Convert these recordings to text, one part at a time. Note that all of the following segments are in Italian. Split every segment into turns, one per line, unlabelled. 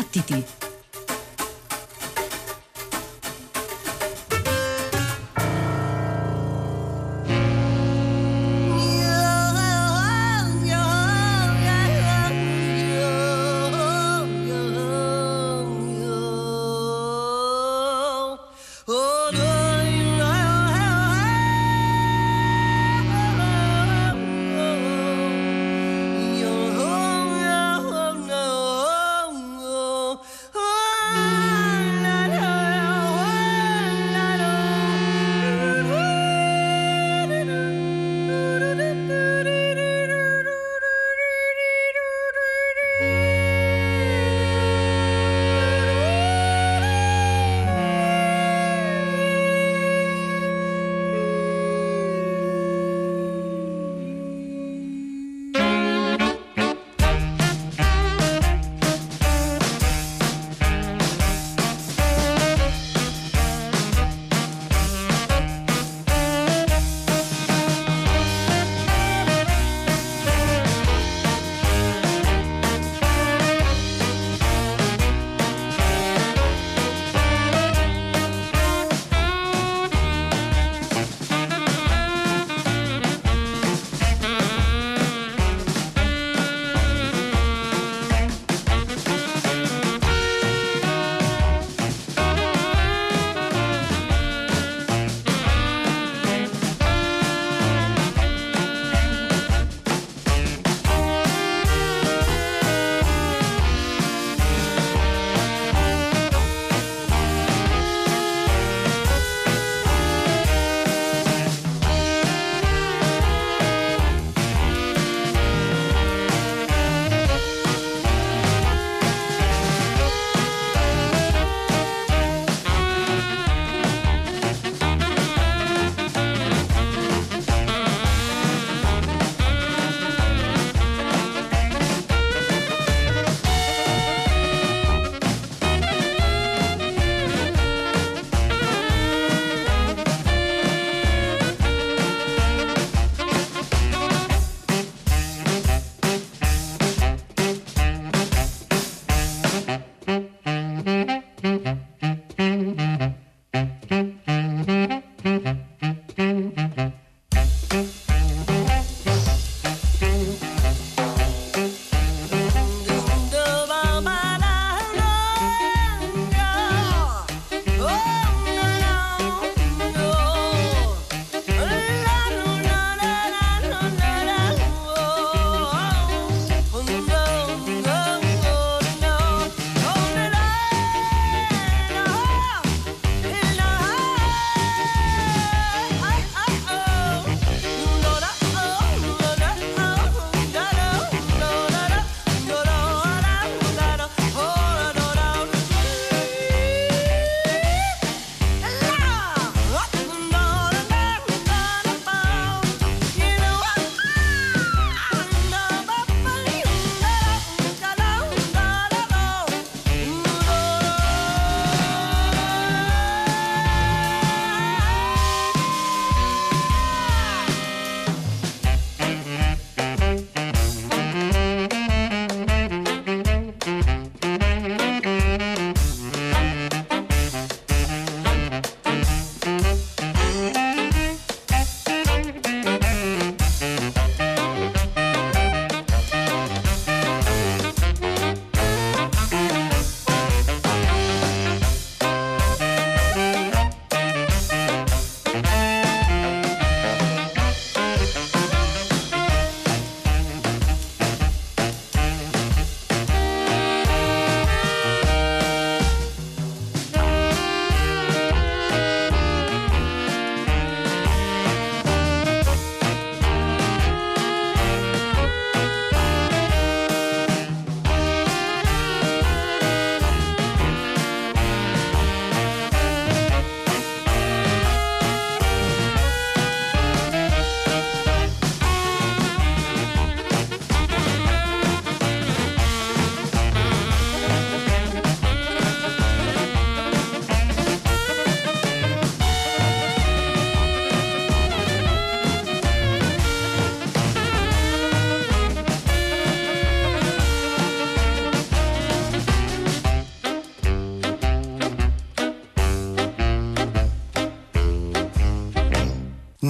Battiti!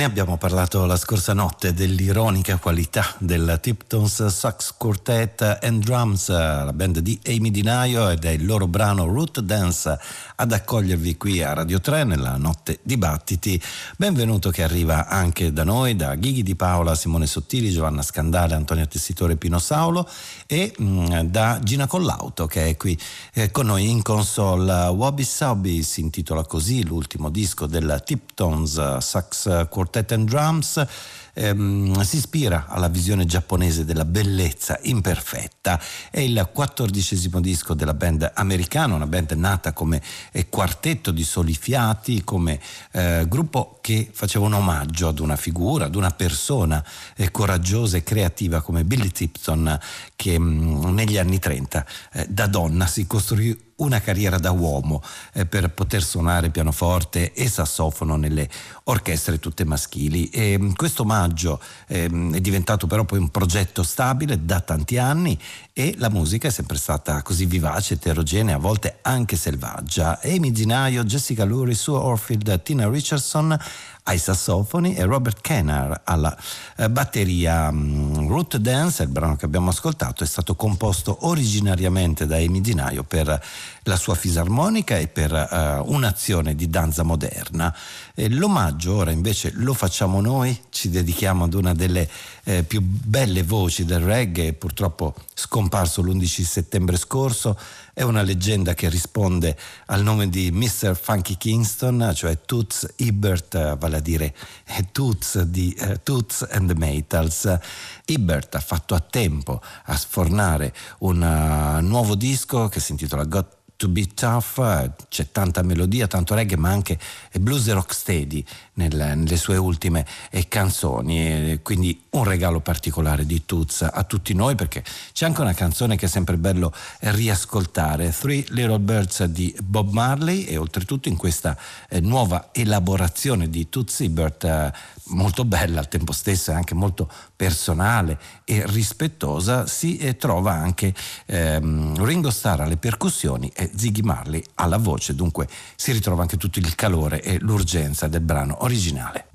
Ne abbiamo parlato la scorsa notte dell'ironica qualità del Tiptons Sax Quartet and Drums, la band di Amy Dinaio ed è il loro brano Root Dance ad accogliervi qui a Radio 3 nella notte dibattiti. Benvenuto che arriva anche da noi, da Ghighi di Paola, Simone Sottili, Giovanna Scandale, Antonio Tessitore, Pino Saulo e mh, mm, da Gina Collauto che è qui eh, con noi in console. Wobby Sobby si intitola così l'ultimo disco del Tiptons Sax Quartet Quartet and Drums ehm, si ispira alla visione giapponese della bellezza imperfetta. È il quattordicesimo disco della band americana, una band nata come eh, quartetto di soli fiati, come eh, gruppo che faceva un omaggio ad una figura, ad una persona eh, coraggiosa e creativa come Billy Tipton che negli anni 30 eh, da donna si costruì una carriera da uomo eh, per poter suonare pianoforte e sassofono nelle orchestre tutte maschili. E, mm, questo omaggio eh, è diventato però poi un progetto stabile da tanti anni e la musica è sempre stata così vivace, eterogenea, a volte anche selvaggia. Amy Ginaio, Jessica Lurie, Sue Orfield, Tina Richardson ai sassofoni e Robert Kenner alla eh, batteria. Mm, Root Dance, il brano che abbiamo ascoltato, è stato composto originariamente da Amy Dinaio per la sua fisarmonica e per uh, un'azione di danza moderna. E l'omaggio ora invece lo facciamo noi, ci dedichiamo ad una delle eh, più belle voci del reggae, purtroppo scomparso l'11 settembre scorso, è una leggenda che risponde al nome di Mr. Funky Kingston, cioè Toots Hibbert, vale a dire eh, Toots di uh, Toots and the Metals. Hibbert ha fatto a tempo a sfornare un uh, nuovo disco che si intitola Got To Be Tough, c'è tanta melodia, tanto reggae, ma anche blues e rocksteady nel, nelle sue ultime eh, canzoni. E quindi un regalo particolare di Toots a tutti noi, perché c'è anche una canzone che è sempre bello riascoltare, Three Little Birds di Bob Marley, e oltretutto in questa eh, nuova elaborazione di Toots Hibbert eh, molto bella al tempo stesso e anche molto personale e rispettosa si trova anche ehm, Ringo Starr alle percussioni e Ziggy Marley alla voce. Dunque si ritrova anche tutto il calore e l'urgenza del brano originale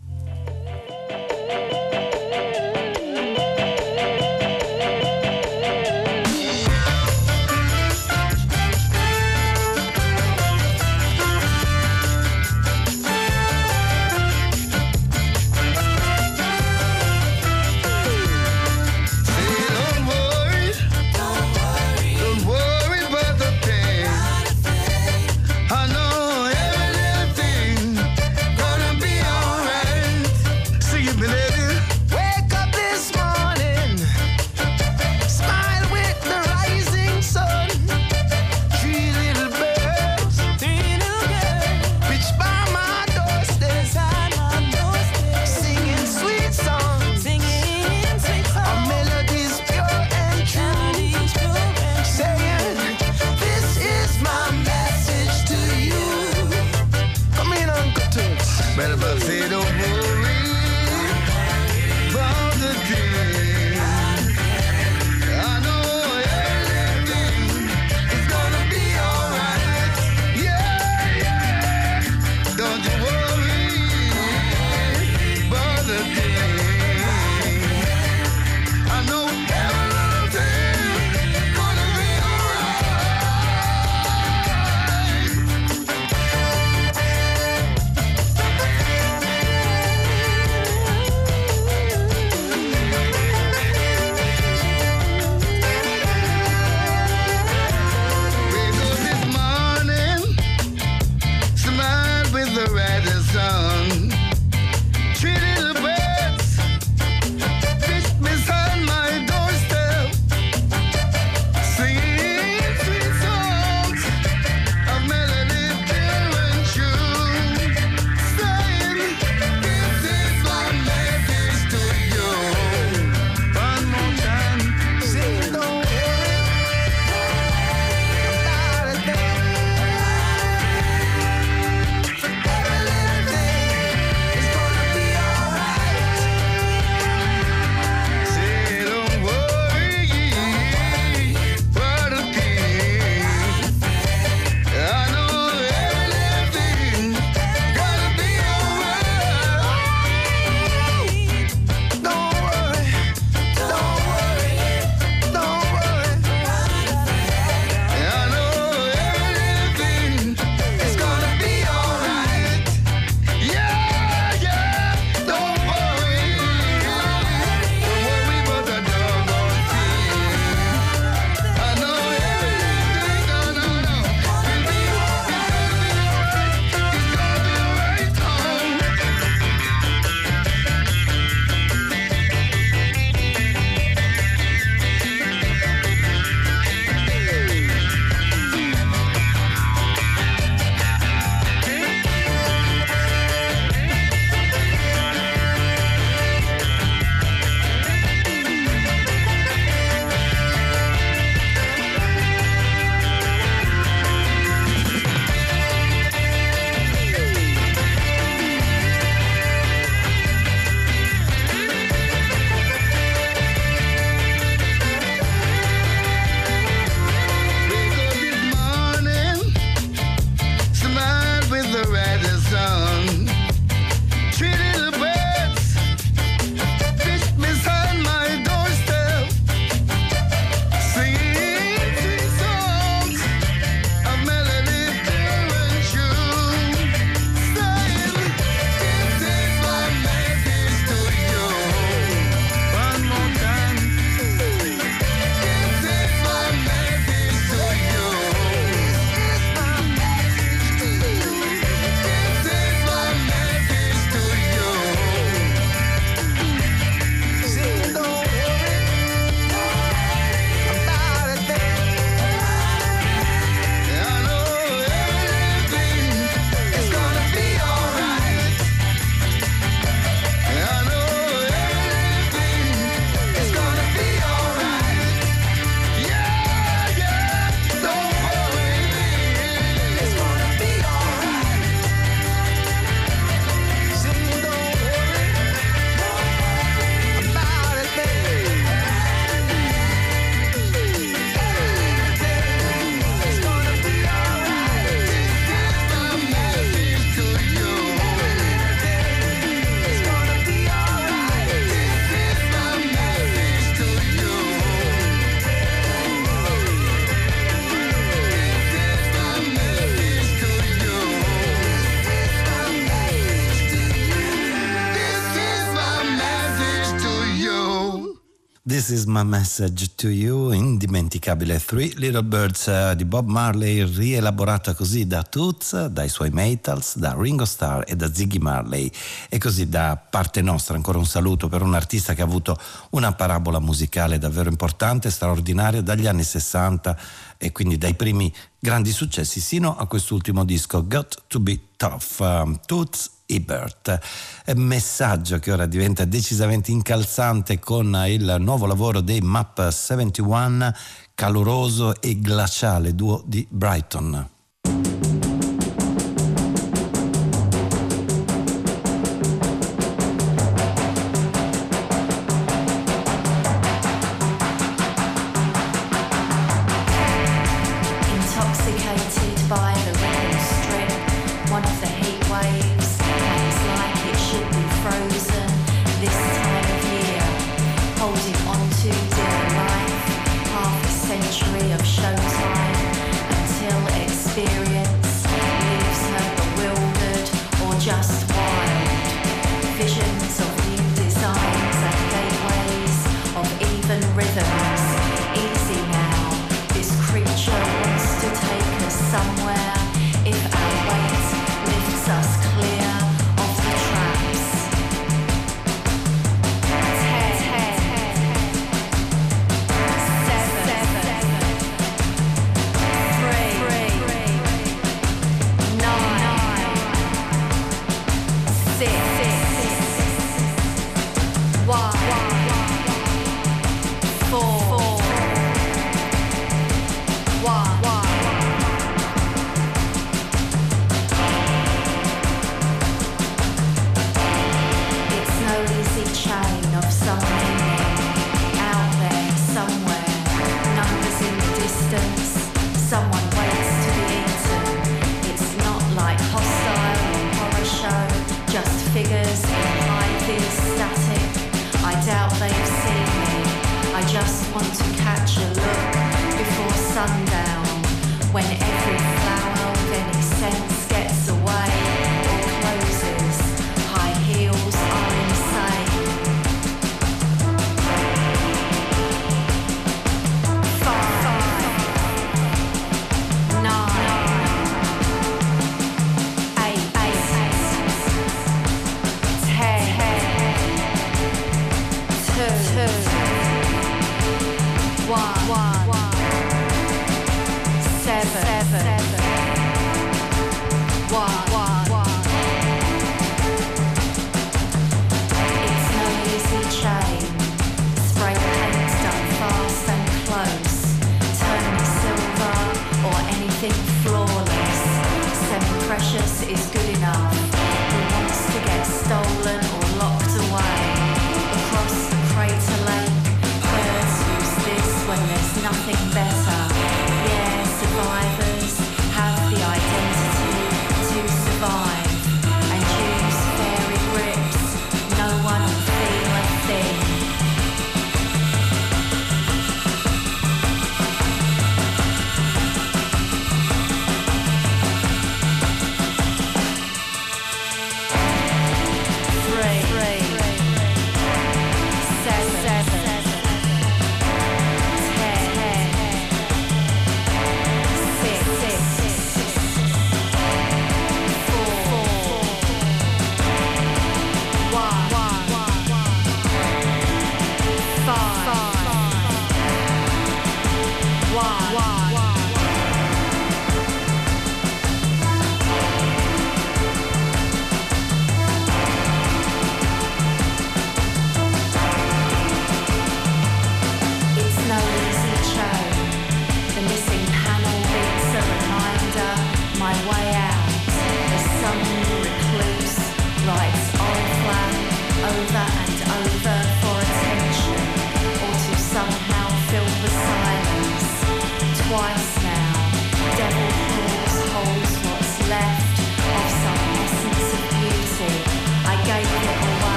This is my message to you, indimenticabile Three Little Birds uh, di Bob Marley, rielaborata così da Toots, dai suoi Maytals, da Ringo Starr e da Ziggy Marley. E così da parte nostra ancora un saluto per un artista che ha avuto una parabola musicale davvero importante, straordinaria, dagli anni 60 e quindi dai primi grandi successi sino a quest'ultimo disco, Got to Be Tough. Um, Toots Ebert. Messaggio che ora diventa decisamente incalzante con il nuovo lavoro dei Map 71, caloroso e glaciale duo di Brighton.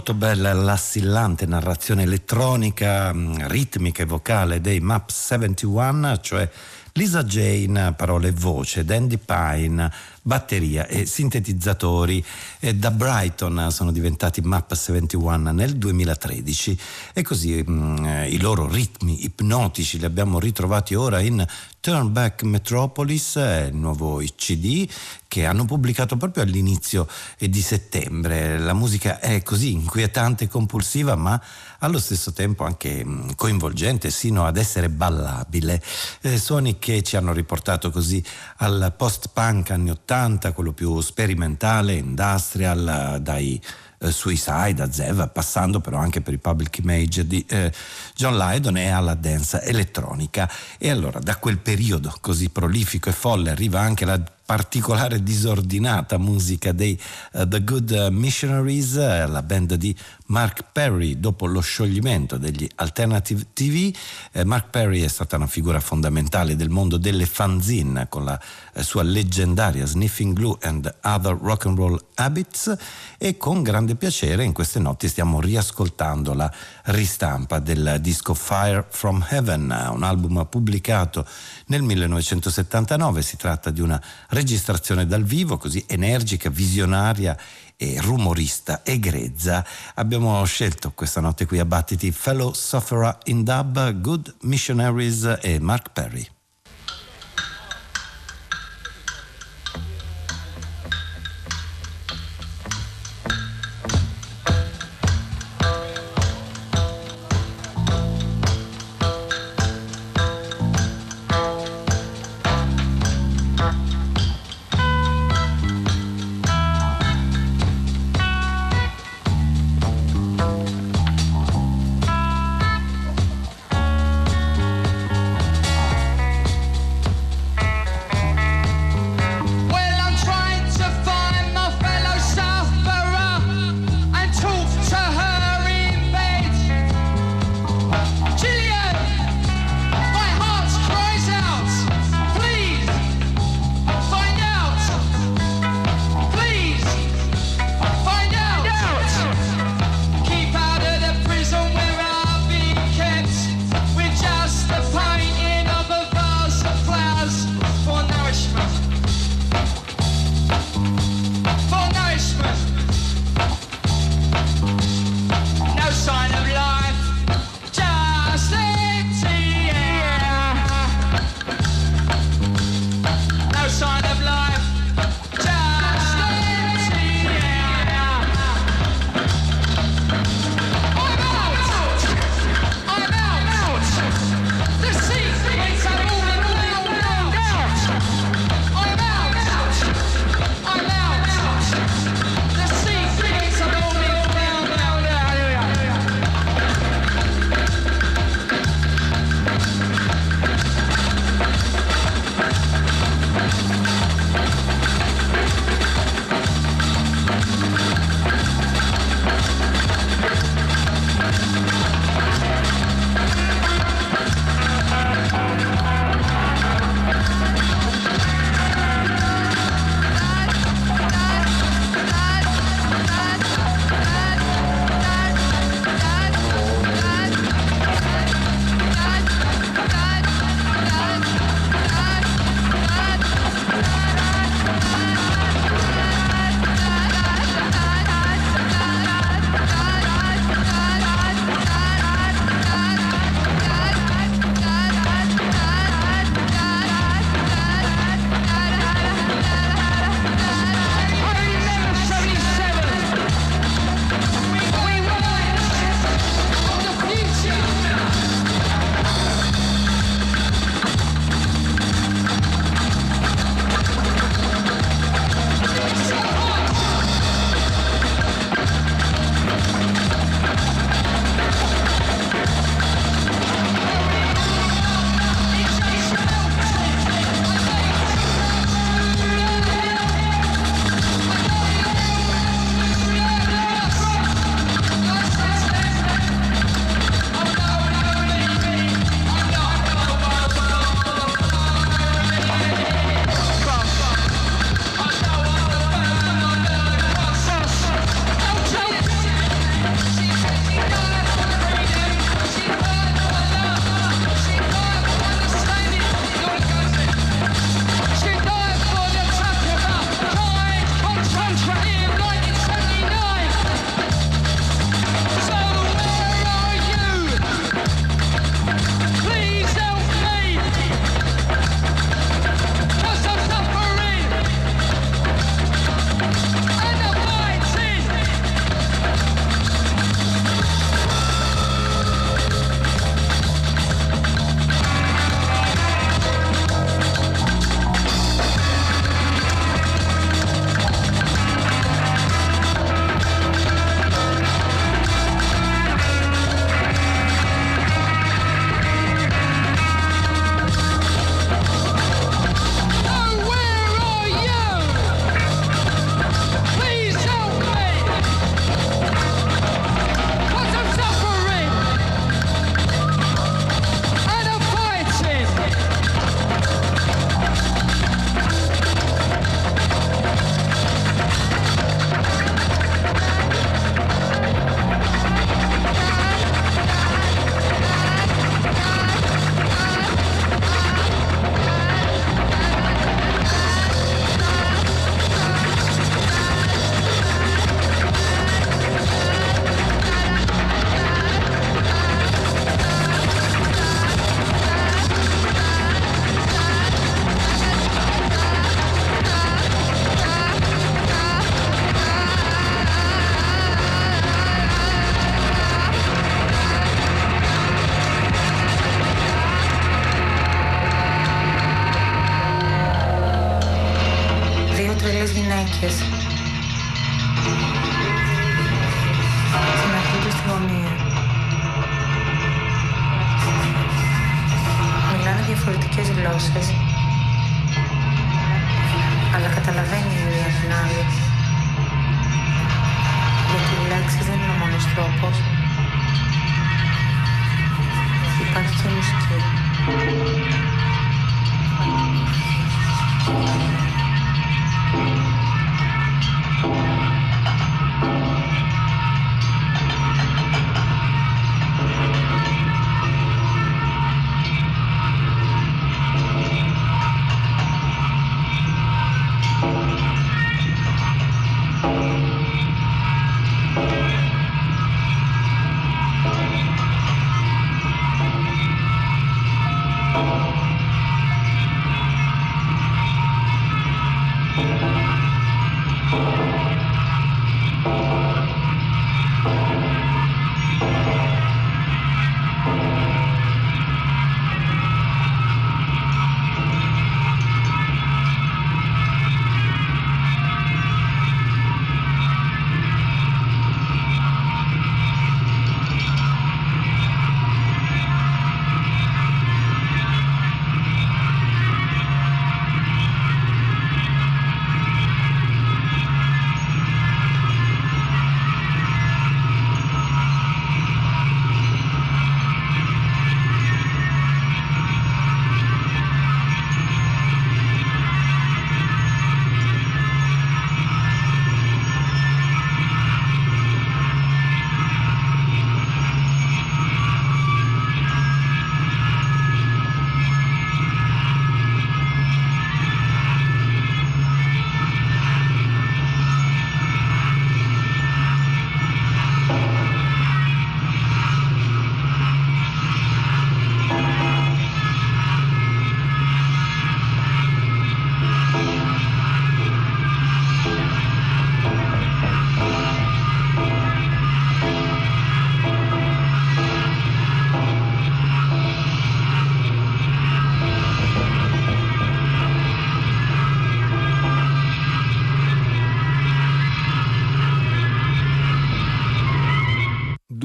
Molto bella l'assillante narrazione elettronica, mm, ritmica e vocale dei Map 71, cioè Lisa Jane, parole e voce, Dandy Pine, batteria e sintetizzatori. E da Brighton sono diventati Map 71 nel 2013 e così mh, mm, i loro ritmi ipnotici li abbiamo ritrovati ora in Turn Back Metropolis, il nuovo CD che hanno pubblicato proprio all'inizio di settembre. La musica è così inquietante e compulsiva, ma allo stesso tempo anche mm, coinvolgente, sino ad essere ballabile. Eh, suoni che ci hanno riportato così al post-punk anni 80, quello più sperimentale, industrial, dai eh, Suicide, a Zev, passando però anche per i public image di eh, John Lydon e alla dance elettronica. E allora da quel periodo così prolifico e folle arriva anche la particolare disordinata musica dei uh, The Good Missionaries, uh, la band di Mark Perry dopo lo scioglimento degli Alternative TV. Eh, Mark Perry è stata una figura fondamentale del mondo delle fanzine con la eh, sua leggendaria Sniffing Glue and Other Rock and Roll Habits e con grande piacere in queste notti stiamo riascoltando la ristampa del disco Fire from Heaven, un album pubblicato nel 1979. Si tratta di una registrazione dal vivo così energica, visionaria e rumorista e grezza. Abbiamo scelto questa notte qui a Battiti Fellow Sufferer in Dub, Good Missionaries e Mark Perry.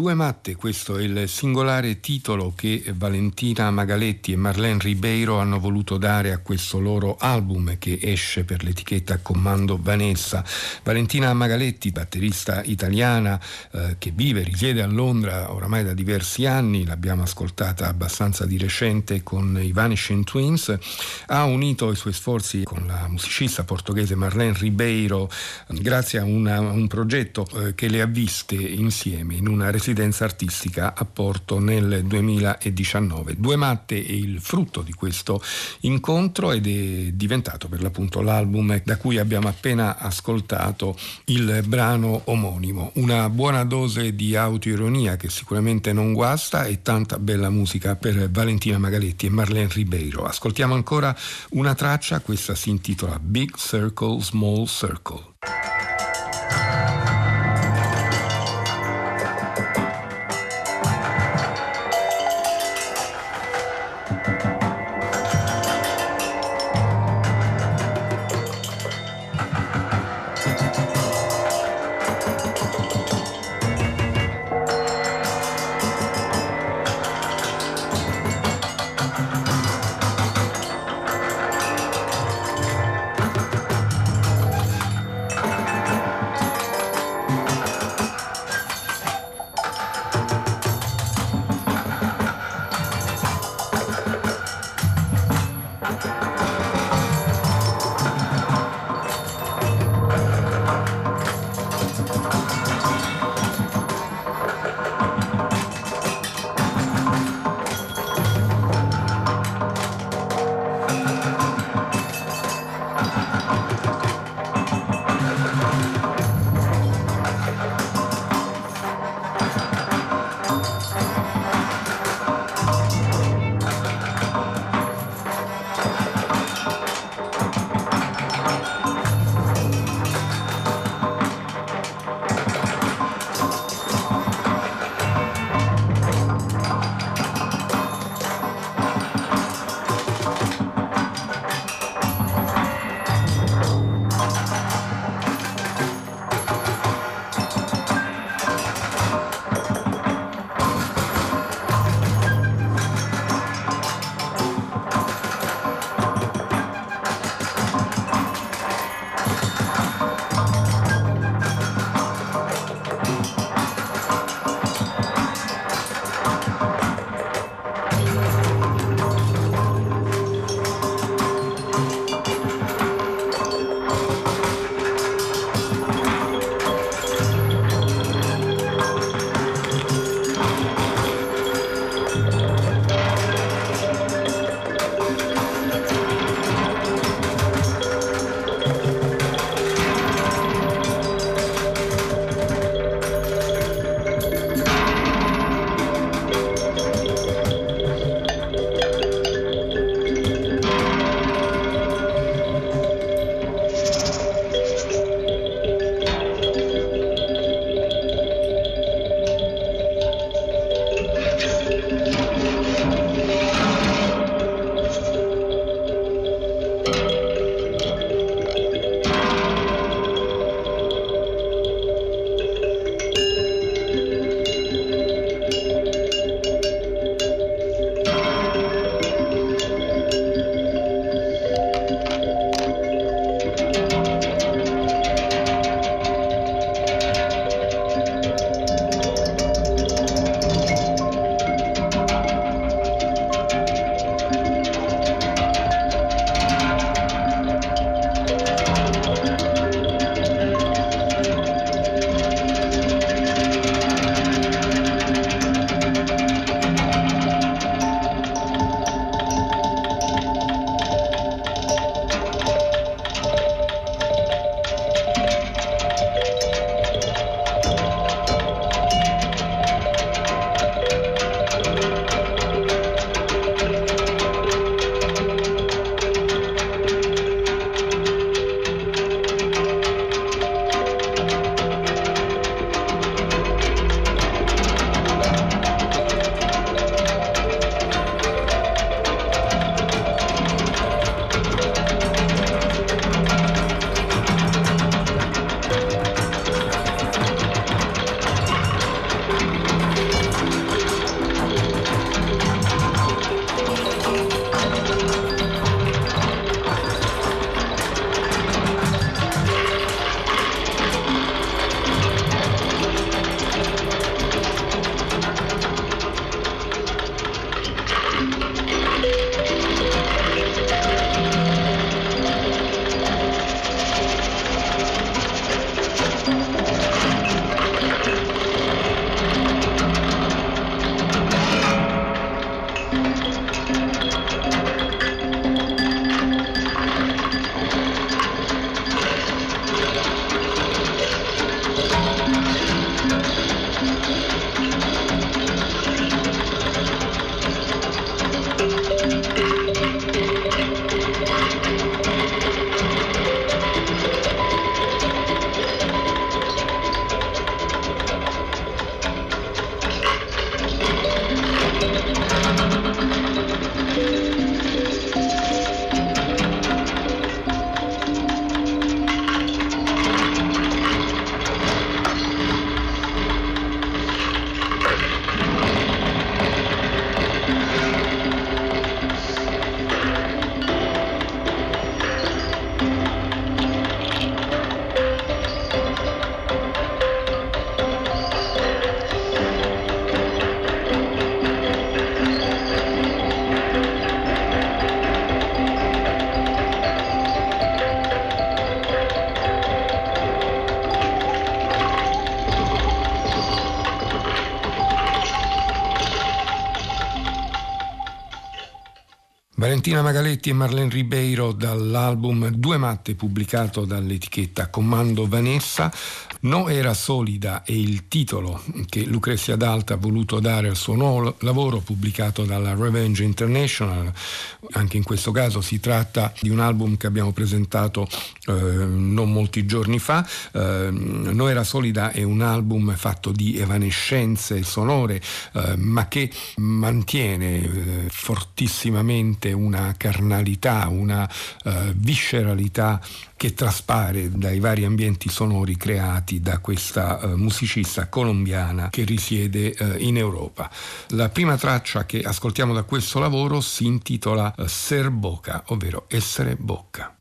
Due matte, questo è il singolare titolo che Valentina Magaletti e Marlene Ribeiro hanno voluto dare a questo loro album che esce per l'etichetta Comando Vanessa. Valentina Magaletti, batterista italiana eh, che vive, risiede a Londra oramai da diversi anni, l'abbiamo ascoltata abbastanza di recente con i Vanishing Twins, ha unito i suoi sforzi con la musicista portoghese Marlene Ribeiro grazie a, una, un progetto eh, che le ha viste insieme in una residenza residenza artistica a Porto nel 2019. Due matte è il frutto di questo incontro ed è diventato per l'appunto l'album da cui abbiamo appena ascoltato il brano omonimo. Una buona dose di autoironia che sicuramente non guasta e tanta bella musica per Valentina Magaletti e Marlene Ribeiro. Ascoltiamo ancora una traccia, questa si intitola Big Circle, Small Circle. Valentina Magaletti e Marlene Ribeiro dall'album Due Matte pubblicato dall'etichetta Comando Vanessa. No era solida è il titolo che Lucrezia D'Alta ha voluto dare al suo nuovo lavoro pubblicato dalla Revenge International. Anche in questo caso si tratta di un album che abbiamo presentato eh, non molti giorni fa. Eh, no era solida è un album fatto di evanescenze sonore eh, ma che mantiene eh, fortissimamente una carnalità, una eh, visceralità che traspare dai vari ambienti sonori creati da questa musicista colombiana che risiede in Europa. La prima traccia che ascoltiamo da questo lavoro si intitola Ser Boca, ovvero essere bocca.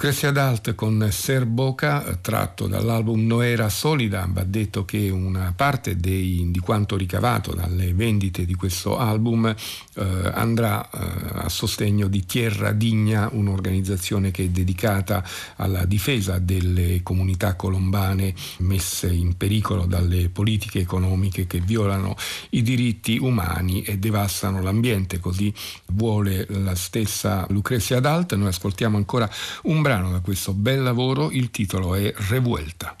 Lucrezia Dalt con Ser Boca, tratto dall'album Noera Solida, va detto che una parte dei, di quanto ricavato dalle vendite di questo album eh, andrà eh, a sostegno di Tierra Digna, un'organizzazione che è dedicata alla difesa delle comunità colombane messe in pericolo dalle politiche economiche che violano i diritti umani e devastano l'ambiente, così vuole la stessa Lucrezia Dalt. Noi ascoltiamo ancora un un brano da questo bel lavoro, il titolo è Revuelta.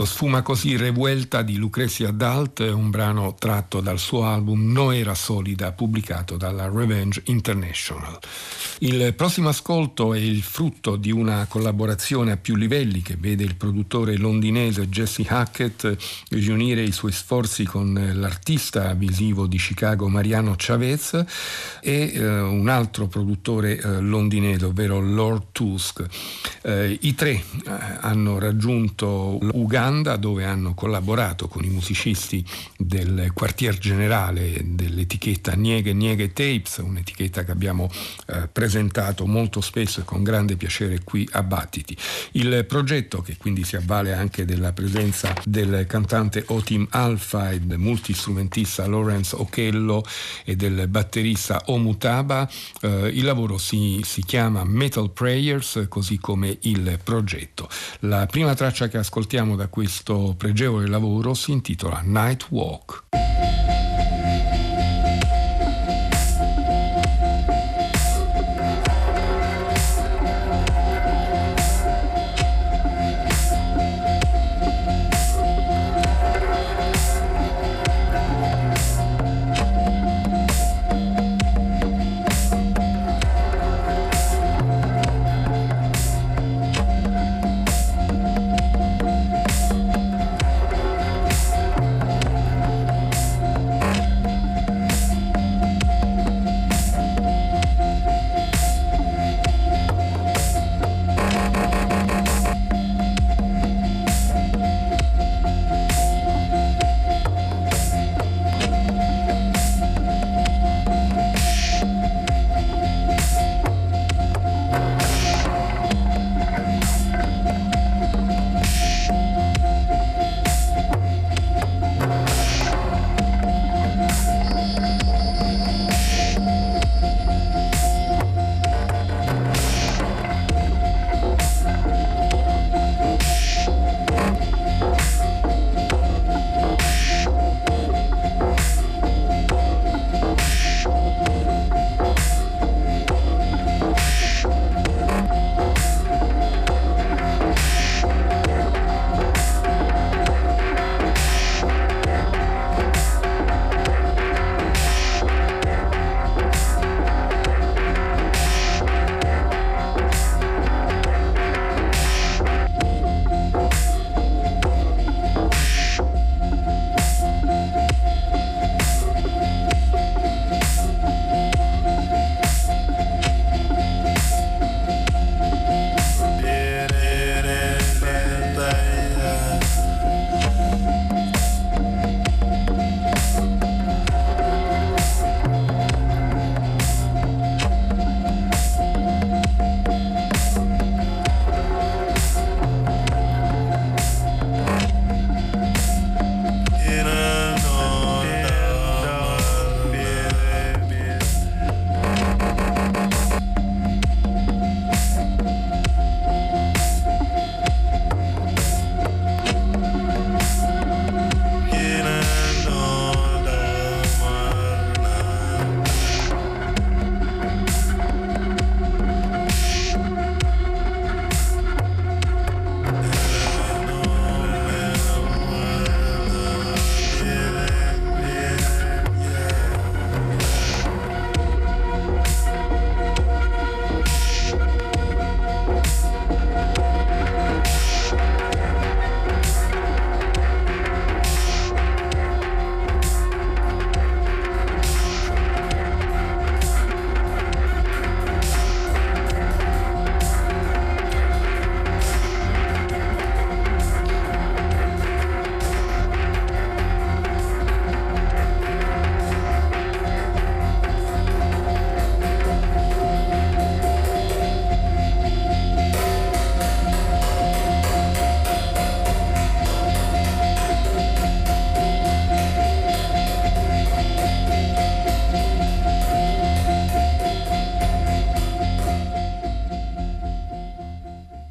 Ecco, sfuma così Revuelta di Lucrezia Dalt, un brano tratto dal suo album No era solida, pubblicato dalla Revenge International. Il prossimo ascolto è il frutto di una collaborazione a più livelli che vede il produttore londinese Jesse Hackett riunire i suoi sforzi con l'artista visivo di Chicago Mariano Chavez e eh, un altro produttore eh, londinese, ovvero Lord Tusk. Eh, I tre eh, hanno raggiunto Uganda Olanda dove hanno collaborato con i musicisti del quartier generale dell'etichetta Nieghe Nieghe Tapes, un'etichetta che abbiamo eh, presentato molto spesso e con grande piacere qui a Battiti. Il progetto, che quindi si avvale anche della presenza del cantante Otim Alfa e del multistrumentista Lawrence Ochello e del batterista Omutaba, eh, il lavoro si, si chiama Metal Prayers, così come il progetto. La prima traccia che ascoltiamo da questo pregevole lavoro si intitola Night Walk.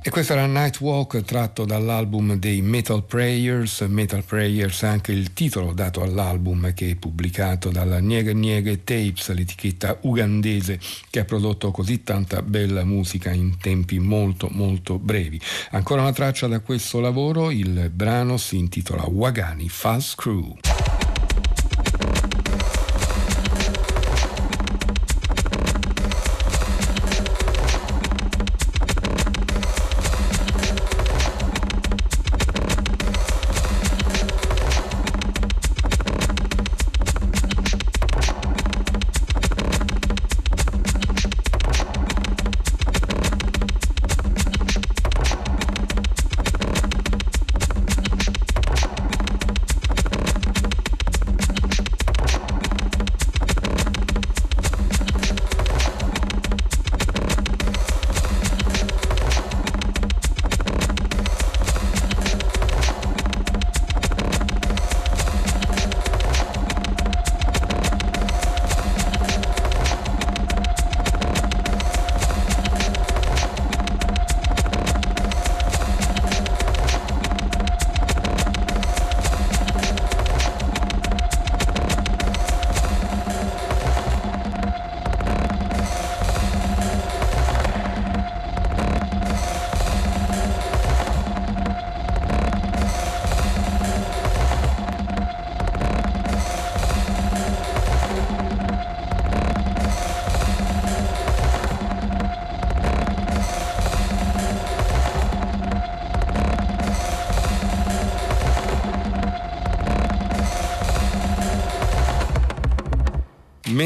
Questo era Night Walk tratto dall'album dei Metal Prayers. Metal Prayers è anche il titolo dato all'album che è pubblicato dalla Nieghe Nieghe Tapes, l'etichetta ugandese che ha prodotto così tanta bella musica in tempi molto molto brevi. Ancora una traccia da questo lavoro, il brano si intitola Wagani Fast Crew.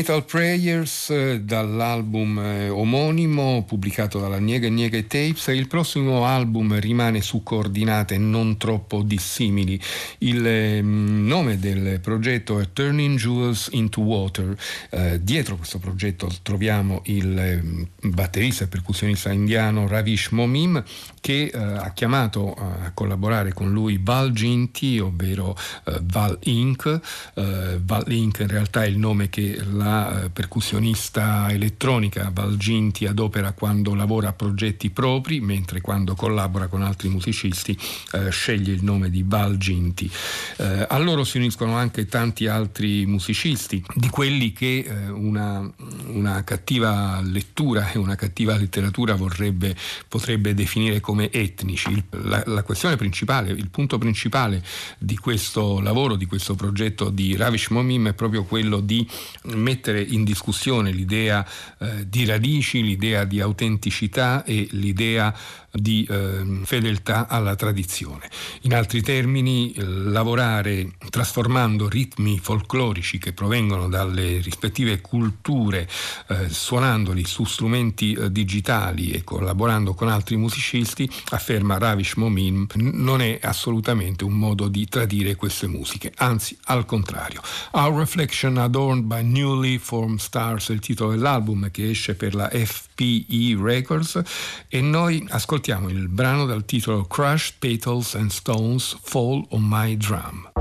Metal Prayers eh, dall'album eh, omonimo pubblicato dalla Niega Niega Tapes. Il prossimo album rimane su coordinate non troppo dissimili. Il eh, nome del progetto è Turning Jewels into Water. Eh, dietro questo progetto troviamo il eh, batterista e percussionista indiano Ravish Momim che eh, ha chiamato a collaborare con lui Val Ginti, ovvero Val Inc. Val Inc. in realtà è il nome che la eh, percussionista elettronica Valginti adopera quando lavora a progetti propri, mentre quando collabora con altri musicisti eh, sceglie il nome di Valginti. Eh, a loro si uniscono anche tanti altri musicisti, di quelli che eh, una, una, cattiva lettura e una cattiva letteratura vorrebbe, potrebbe definire come etnici. La, la questione principale, il punto principale di questo lavoro, di questo progetto di Ravish Momim è proprio quello di mettere in discussione l'idea eh, di radici, l'idea di autenticità e l'idea di eh, fedeltà alla tradizione. In altri termini, lavorare trasformando ritmi folclorici che provengono dalle rispettive culture, eh, suonandoli su strumenti eh, digitali e collaborando con altri musicisti, afferma Ravish Momim, non è assolutamente un modo di tradire queste musiche, anzi al contrario. Our Reflection Adorned by Newly Formed Stars il titolo dell'album che esce per la FPE Records e noi ascoltiamo ascoltiamo il brano dal titolo Crushed Petals and Stones Fall on My Drum.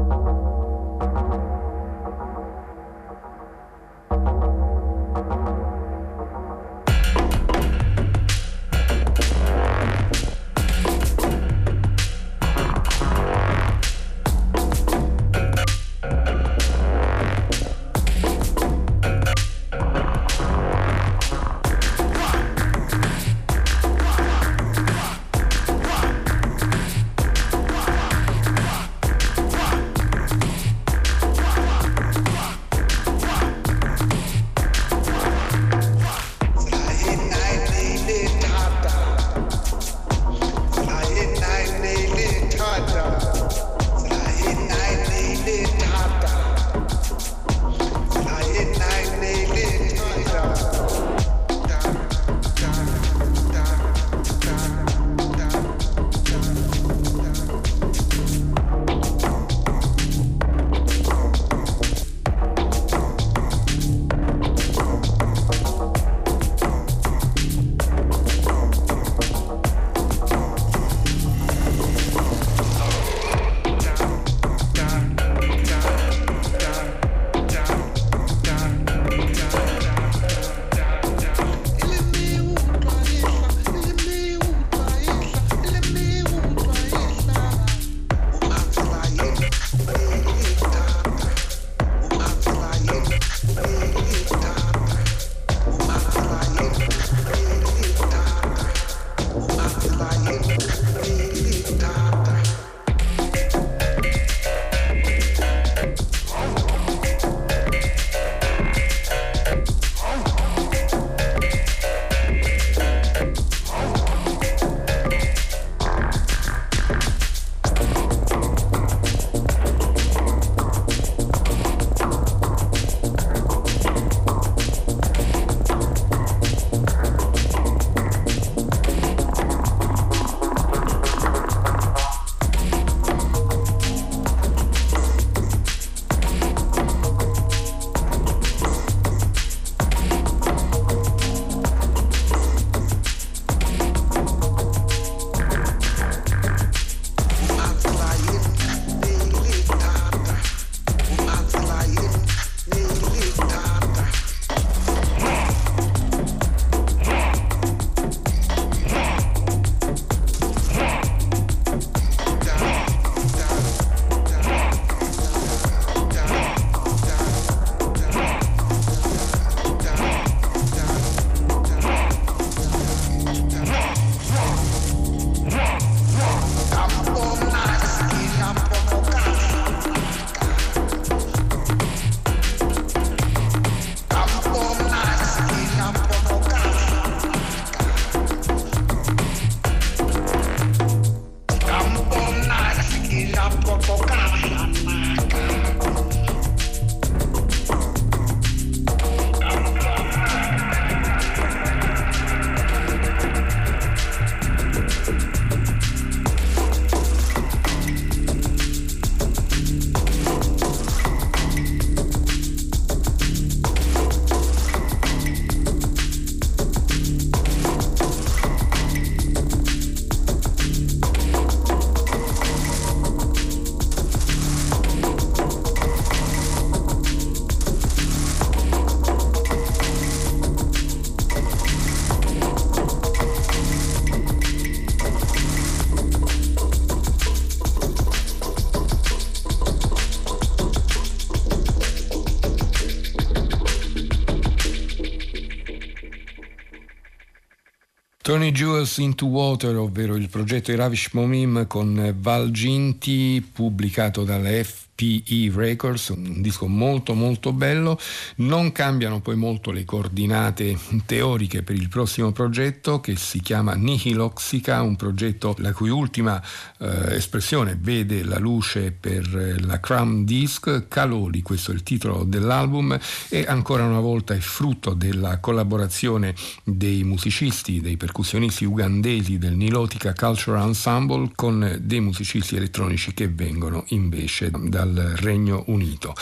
Turning Jewels into Water, ovvero il progetto di Ravish Momim con Val Ginti, pubblicato dalla F PE Records, un disco molto molto bello, non cambiano poi molto le coordinate teoriche per il prossimo progetto che si chiama Nihiloxica, un progetto la cui ultima eh, espressione vede la luce per la Cram Disc, Caloli, questo è il titolo dell'album e ancora una volta è frutto della collaborazione dei musicisti, dei percussionisti ugandesi del Nilotica Cultural Ensemble con dei musicisti elettronici che vengono invece dal dal Regno Unito.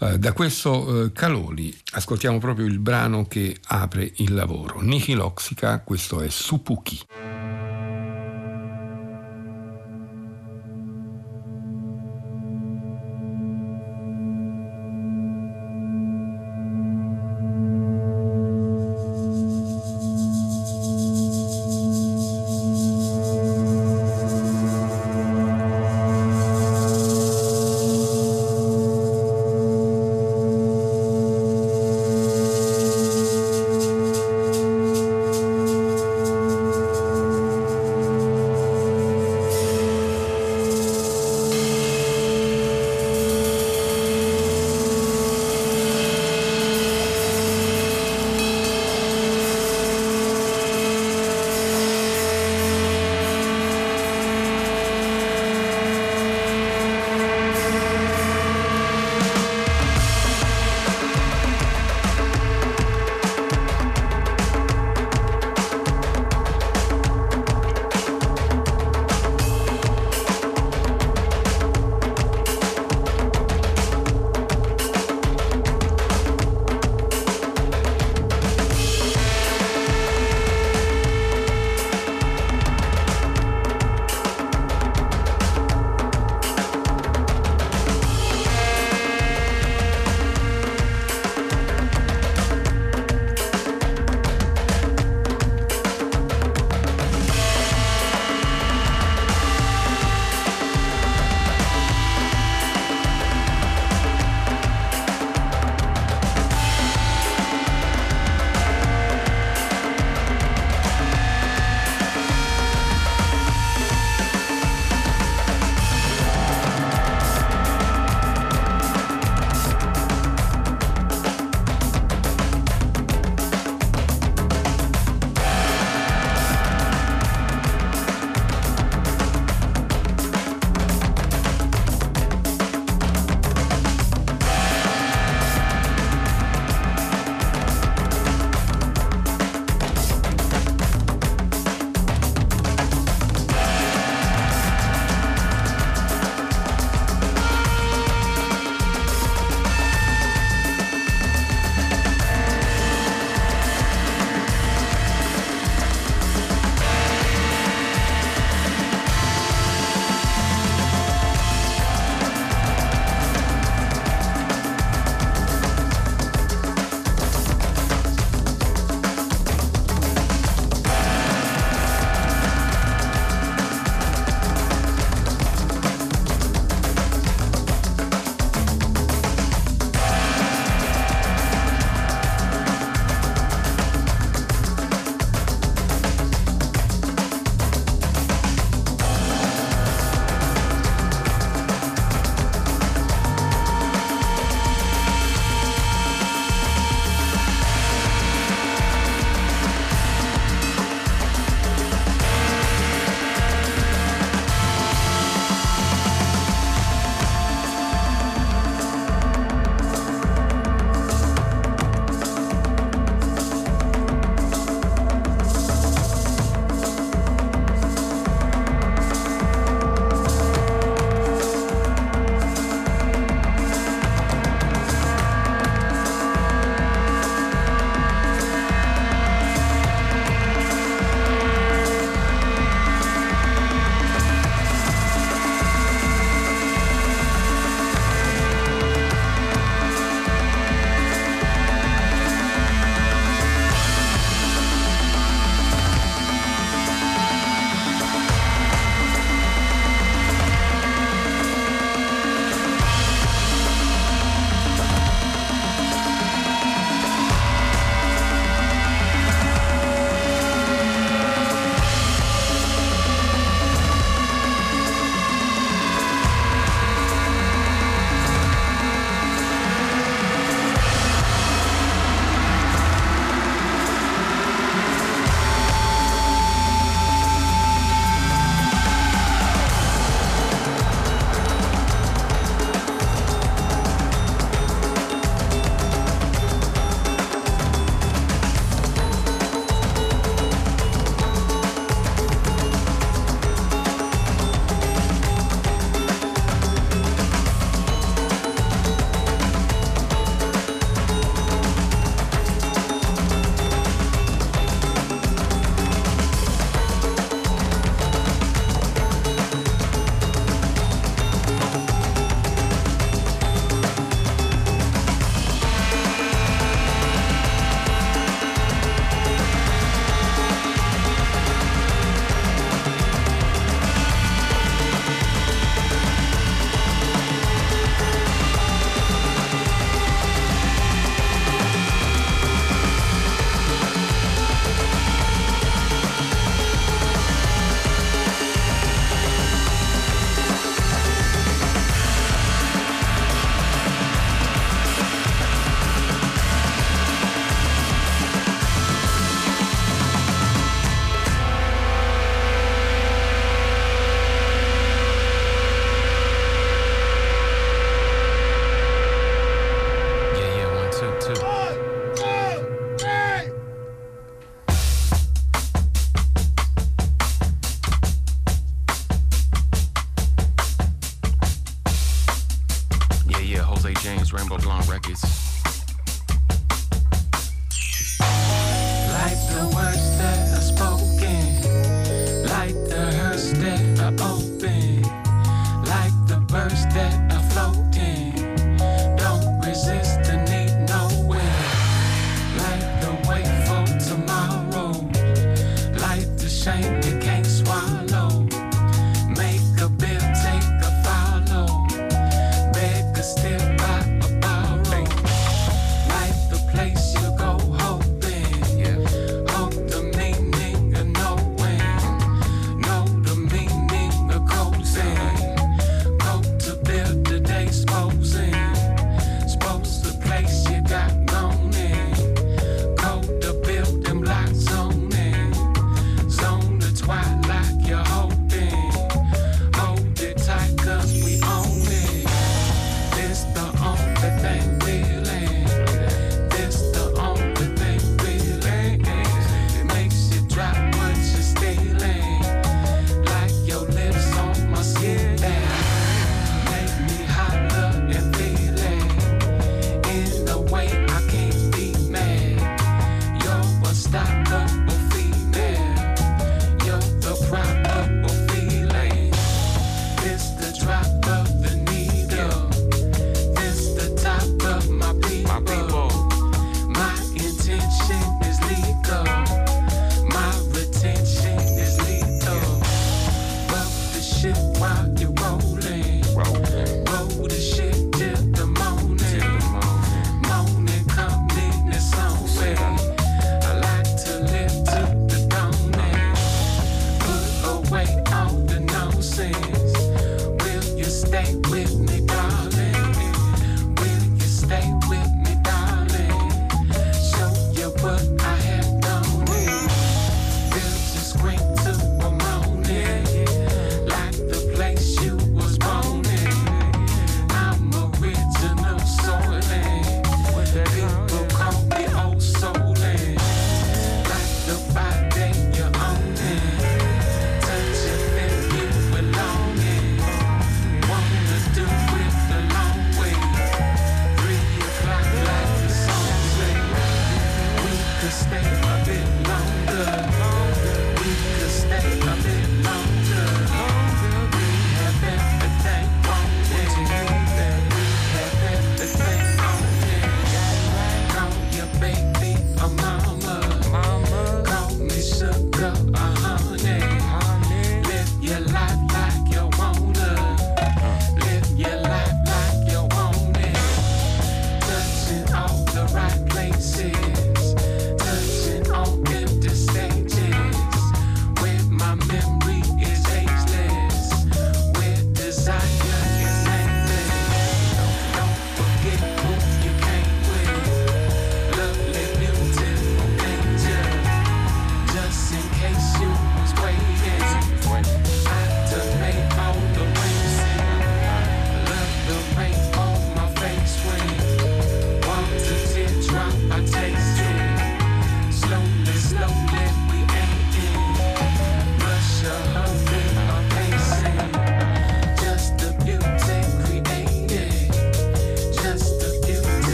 Eh, da questo eh, Caloli ascoltiamo proprio il brano che apre il lavoro. Nihiloxica, questo è Supuki.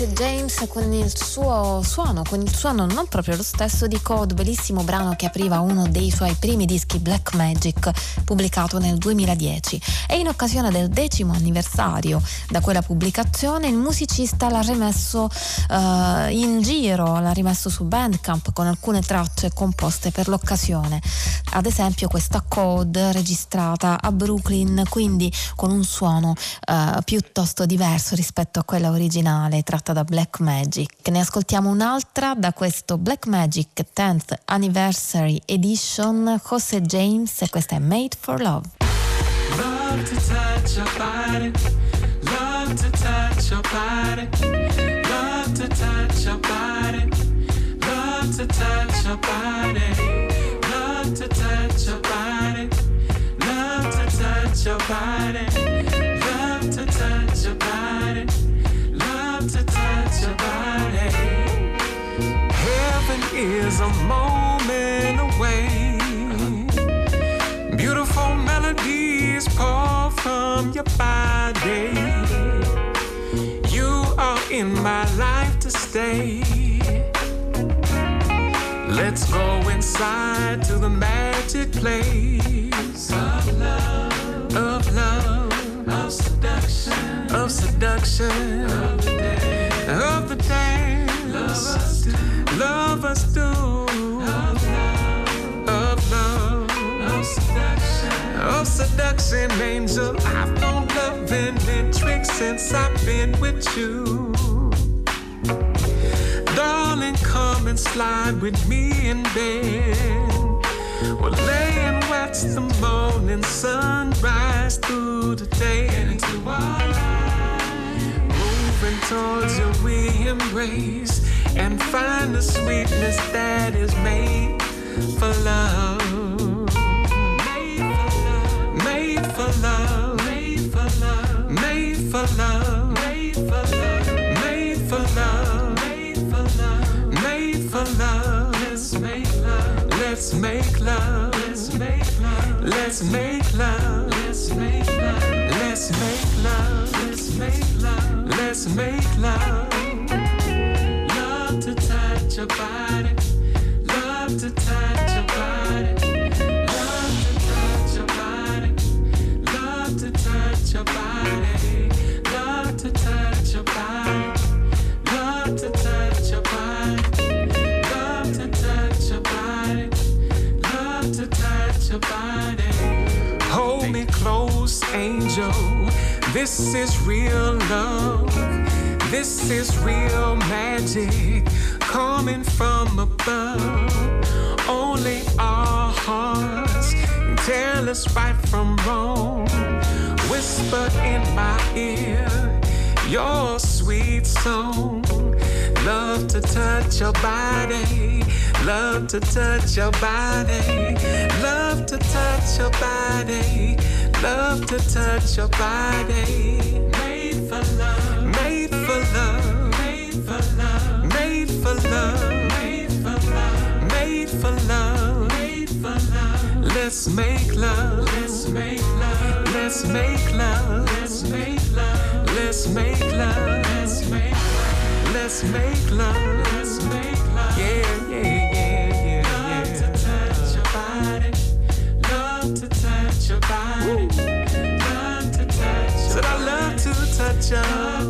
José James con il suo suono, con il suono non proprio lo stesso di Code, bellissimo brano che apriva uno dei suoi primi dischi Black Magic, pubblicato nel 2010. E in occasione del decimo anniversario da quella pubblicazione, il musicista l'ha rimesso uh, in giro, l'ha rimesso su Bandcamp con alcune tracce composte per l'occasione. Ad esempio questa Code registrata a Brooklyn, quindi con un suono uh, piuttosto diverso rispetto a quella originale tratta da Black Magic. Ne ascoltiamo un'altra da questo Black Magic 10th Anniversary Edition, Jose James e questa è Made for Love.
Love to touch your body. Love to touch your body. Love to touch your body. Love to touch your body. Touch your body. Love to touch your body. Love to touch your body. Heaven is a moment away. Beautiful melodies pour from your body. You are in my life to stay. Let's go inside to the magic place of love, of seduction, of the day, of dance. Love us do, of love, of seduction, of seduction, angel. I've known loving and tricks since I've been with you. Darling, come and slide with me in bed. We'll lay and watch the morning sun rise through the day into our life. Moving towards you, we embrace and find the sweetness that is made for love. Made for love. Made for love. Made for love. Made for love. Made for love. Made for love. Let's make love. Let's make love. Let's make love. Let's make love. Let's make love. Let's make love. Love to touch your body. Love to touch your body. Love to touch your body. Love to touch your body. Love to touch your body. Love to touch your body. Love to touch your body. Love to touch your body. Hold me close, angel. This is real love. This is real magic coming from above. Only our hearts tell us right from wrong. Whisper in my ear your sweet song. Love to touch your body. Love to touch your body. Love to touch your body. Love to touch your body. Made for love. Let's make love. Let's make love. Let's make love. Let's make love. Let's make love. Let's make love. Let's make love. Let's make love. Yeah, yeah, yeah, yeah. Love to touch your body. Love to touch your body. Love to touch. Said I love to touch your.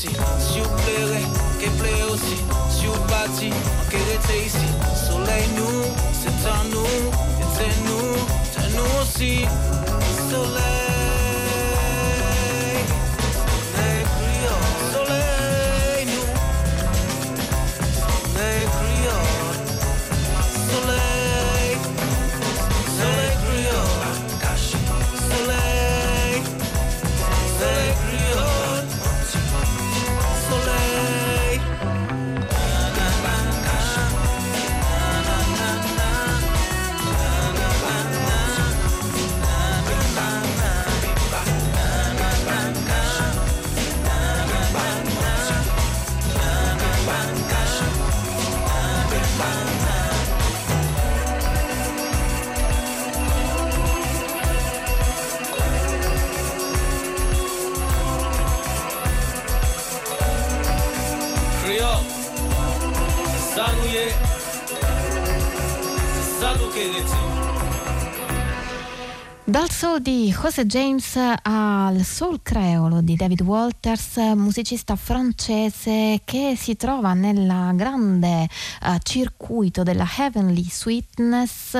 aussi, si vous plairez, qui plaît aussi, si vous bâtissez, on rester ici, soleil nous, c'est en nous, c'est nous, c'est nous aussi, soleil.
Dal soul di José James al soul creolo di David Walters, musicista francese che si trova nel grande uh, circuito della Heavenly Sweetness,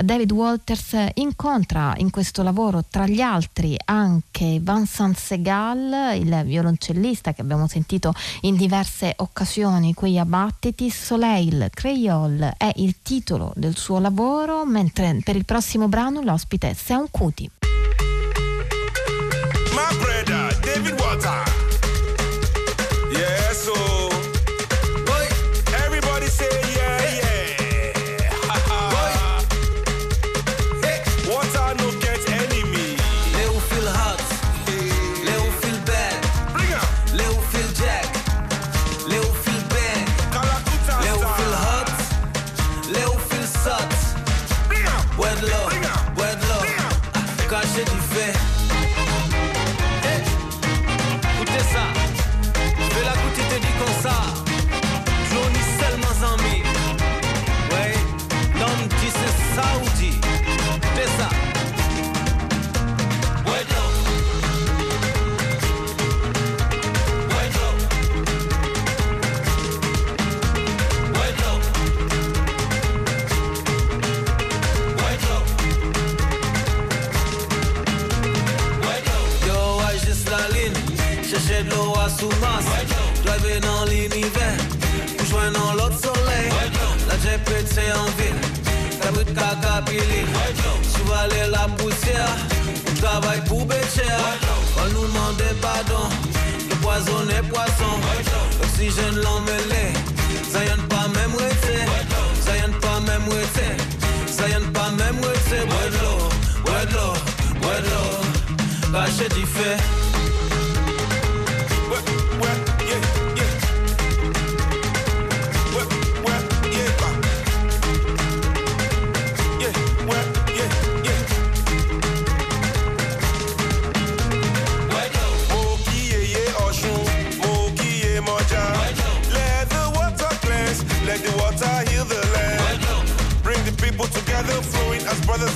David Walters incontra in questo lavoro tra gli altri anche Vincent Segal, il violoncellista che abbiamo sentito in diverse occasioni qui a Battiti, Soleil Creole è il titolo del suo lavoro, mentre per il prossimo brano l'ospite è
un cuore Putin. Chercher de l'eau à sous-masse Driver dans l'univers. Pour joindre dans l'autre soleil. La JP c'est en ville. La brute cacapili Chevalier la poussière. On travaille pour Bécher On nous demande pardon Le poison est poisson. L'oxygène l'emmêlé Zion pas même rester. Zion pas même rester. Zion pas même
rester. Bois de l'eau, bois de l'eau, bois de l'eau
Caché du fait.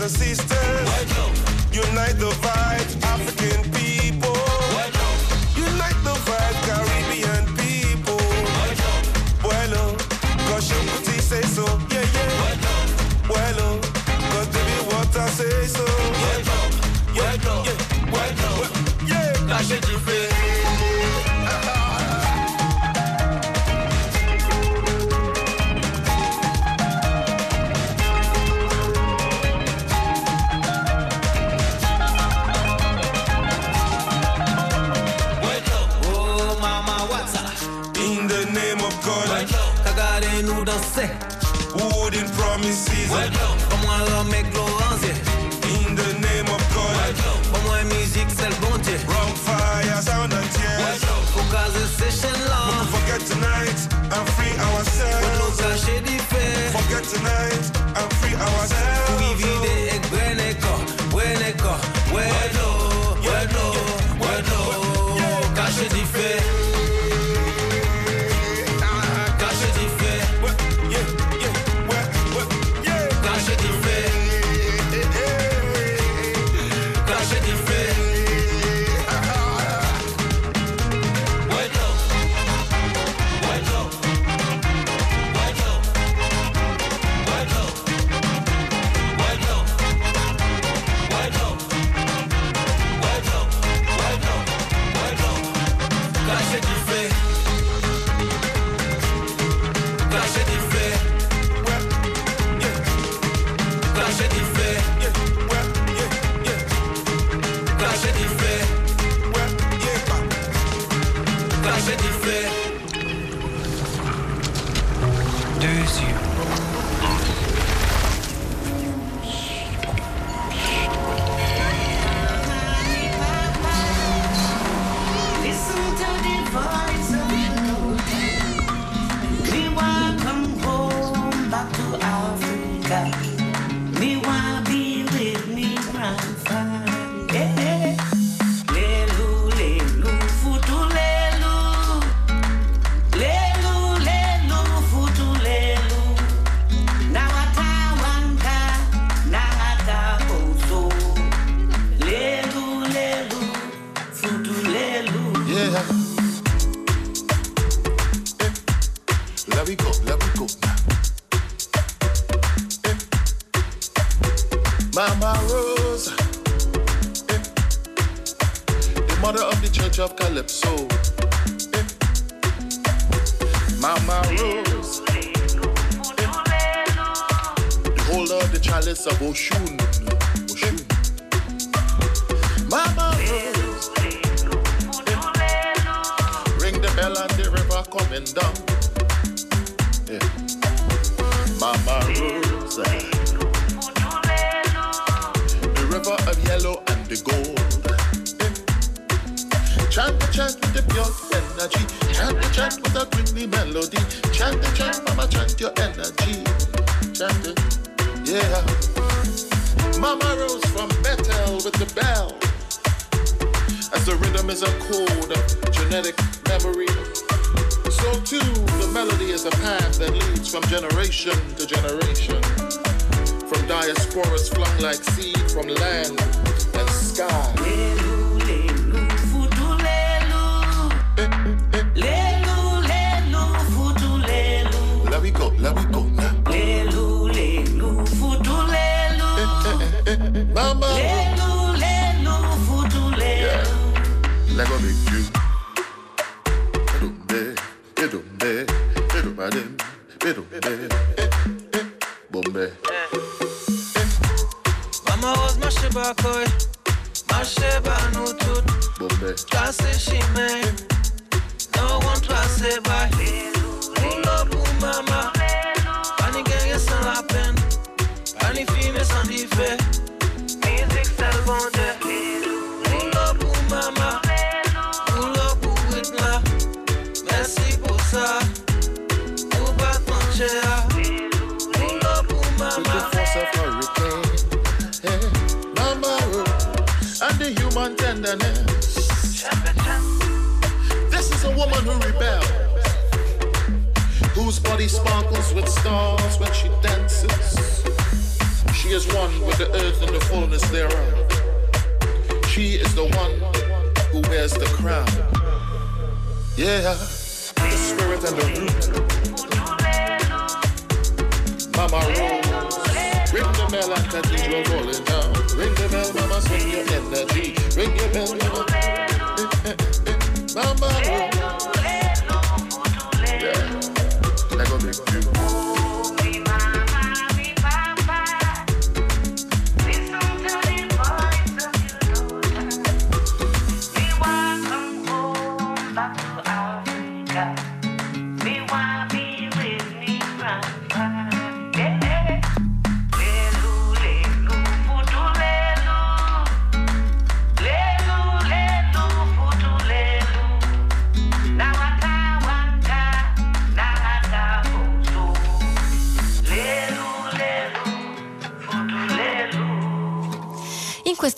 sisters.
Unite the vibes. tonight and free ourselves. Forget tonight
gives you. The force of hurricane, eh, Mama Rose, and the human tenderness. This is a woman who rebels, whose body sparkles with stars when she dances. She is one with the earth and the fullness thereof. She is the one who wears the crown. Yeah, the spirit and the root. Mama Rose, ring the bell and cathedral rolling down. Ring the bell, mama, swing your energy. Ring your bell, mama.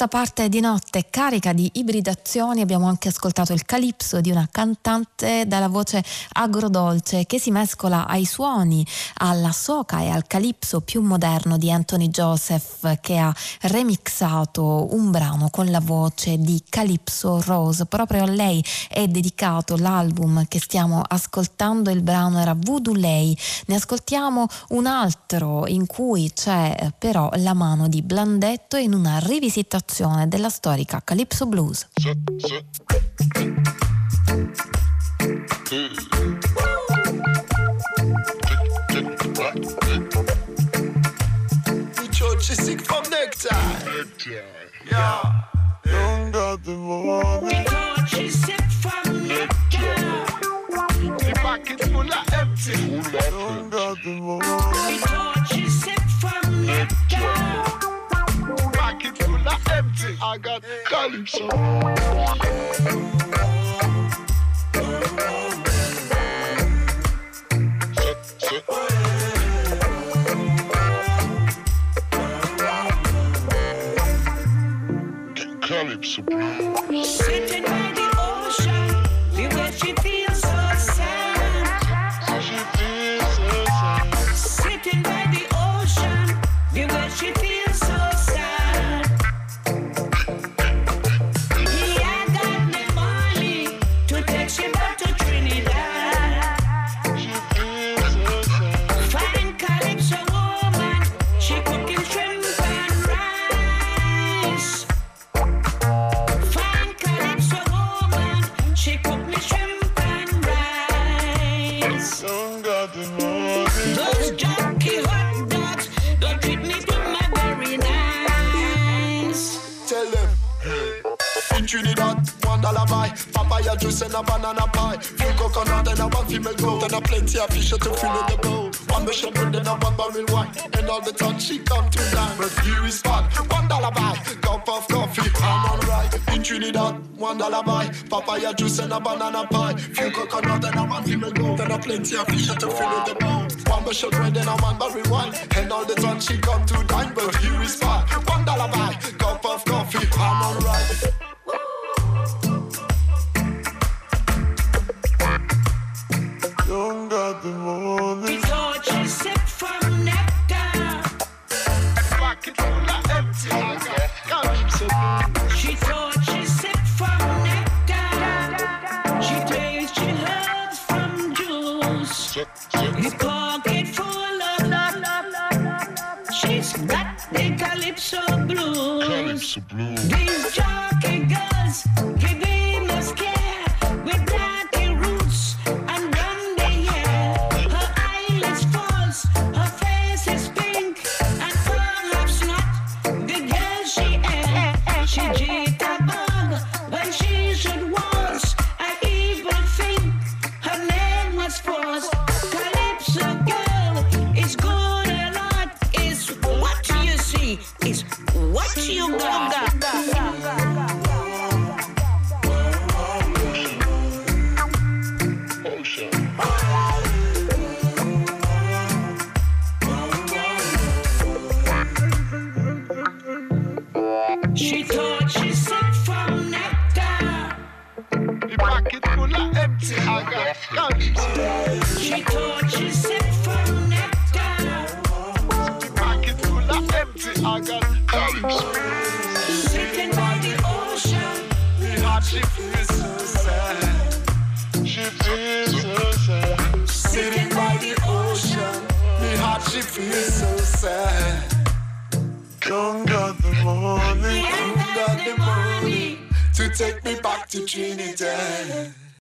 Questa parte di notte carica di ibridazioni abbiamo anche ascoltato il calipso di una cantante dalla voce agrodolce che si mescola ai suoni, alla soca e al calipso più moderno di Anthony Joseph che ha remixato un brano con la voce di Calypso Rose. Proprio a lei è dedicato l'album che stiamo ascoltando, il brano era Voodoo Lei. Ne ascoltiamo un altro in cui c'è eh, però la mano di Blandetto in una rivisitazione della storica Calypso Blues.
Don't got the money. I got calypso. Calypso. A banana pie. Few coconut and a one female goat and a plenty of fish to fill in the bowl. One mission bread and a one barrel wine, and all the time she come to dine. But here is fun, one dollar buy cup of coffee, I'm alright. In Trinidad, one dollar buy papaya juice and a banana pie. Few coconut and a one female goat and a plenty of fish to fill in the bowl. One mission bread and a one barrel wine, and all the time she come to dine. But here is fun,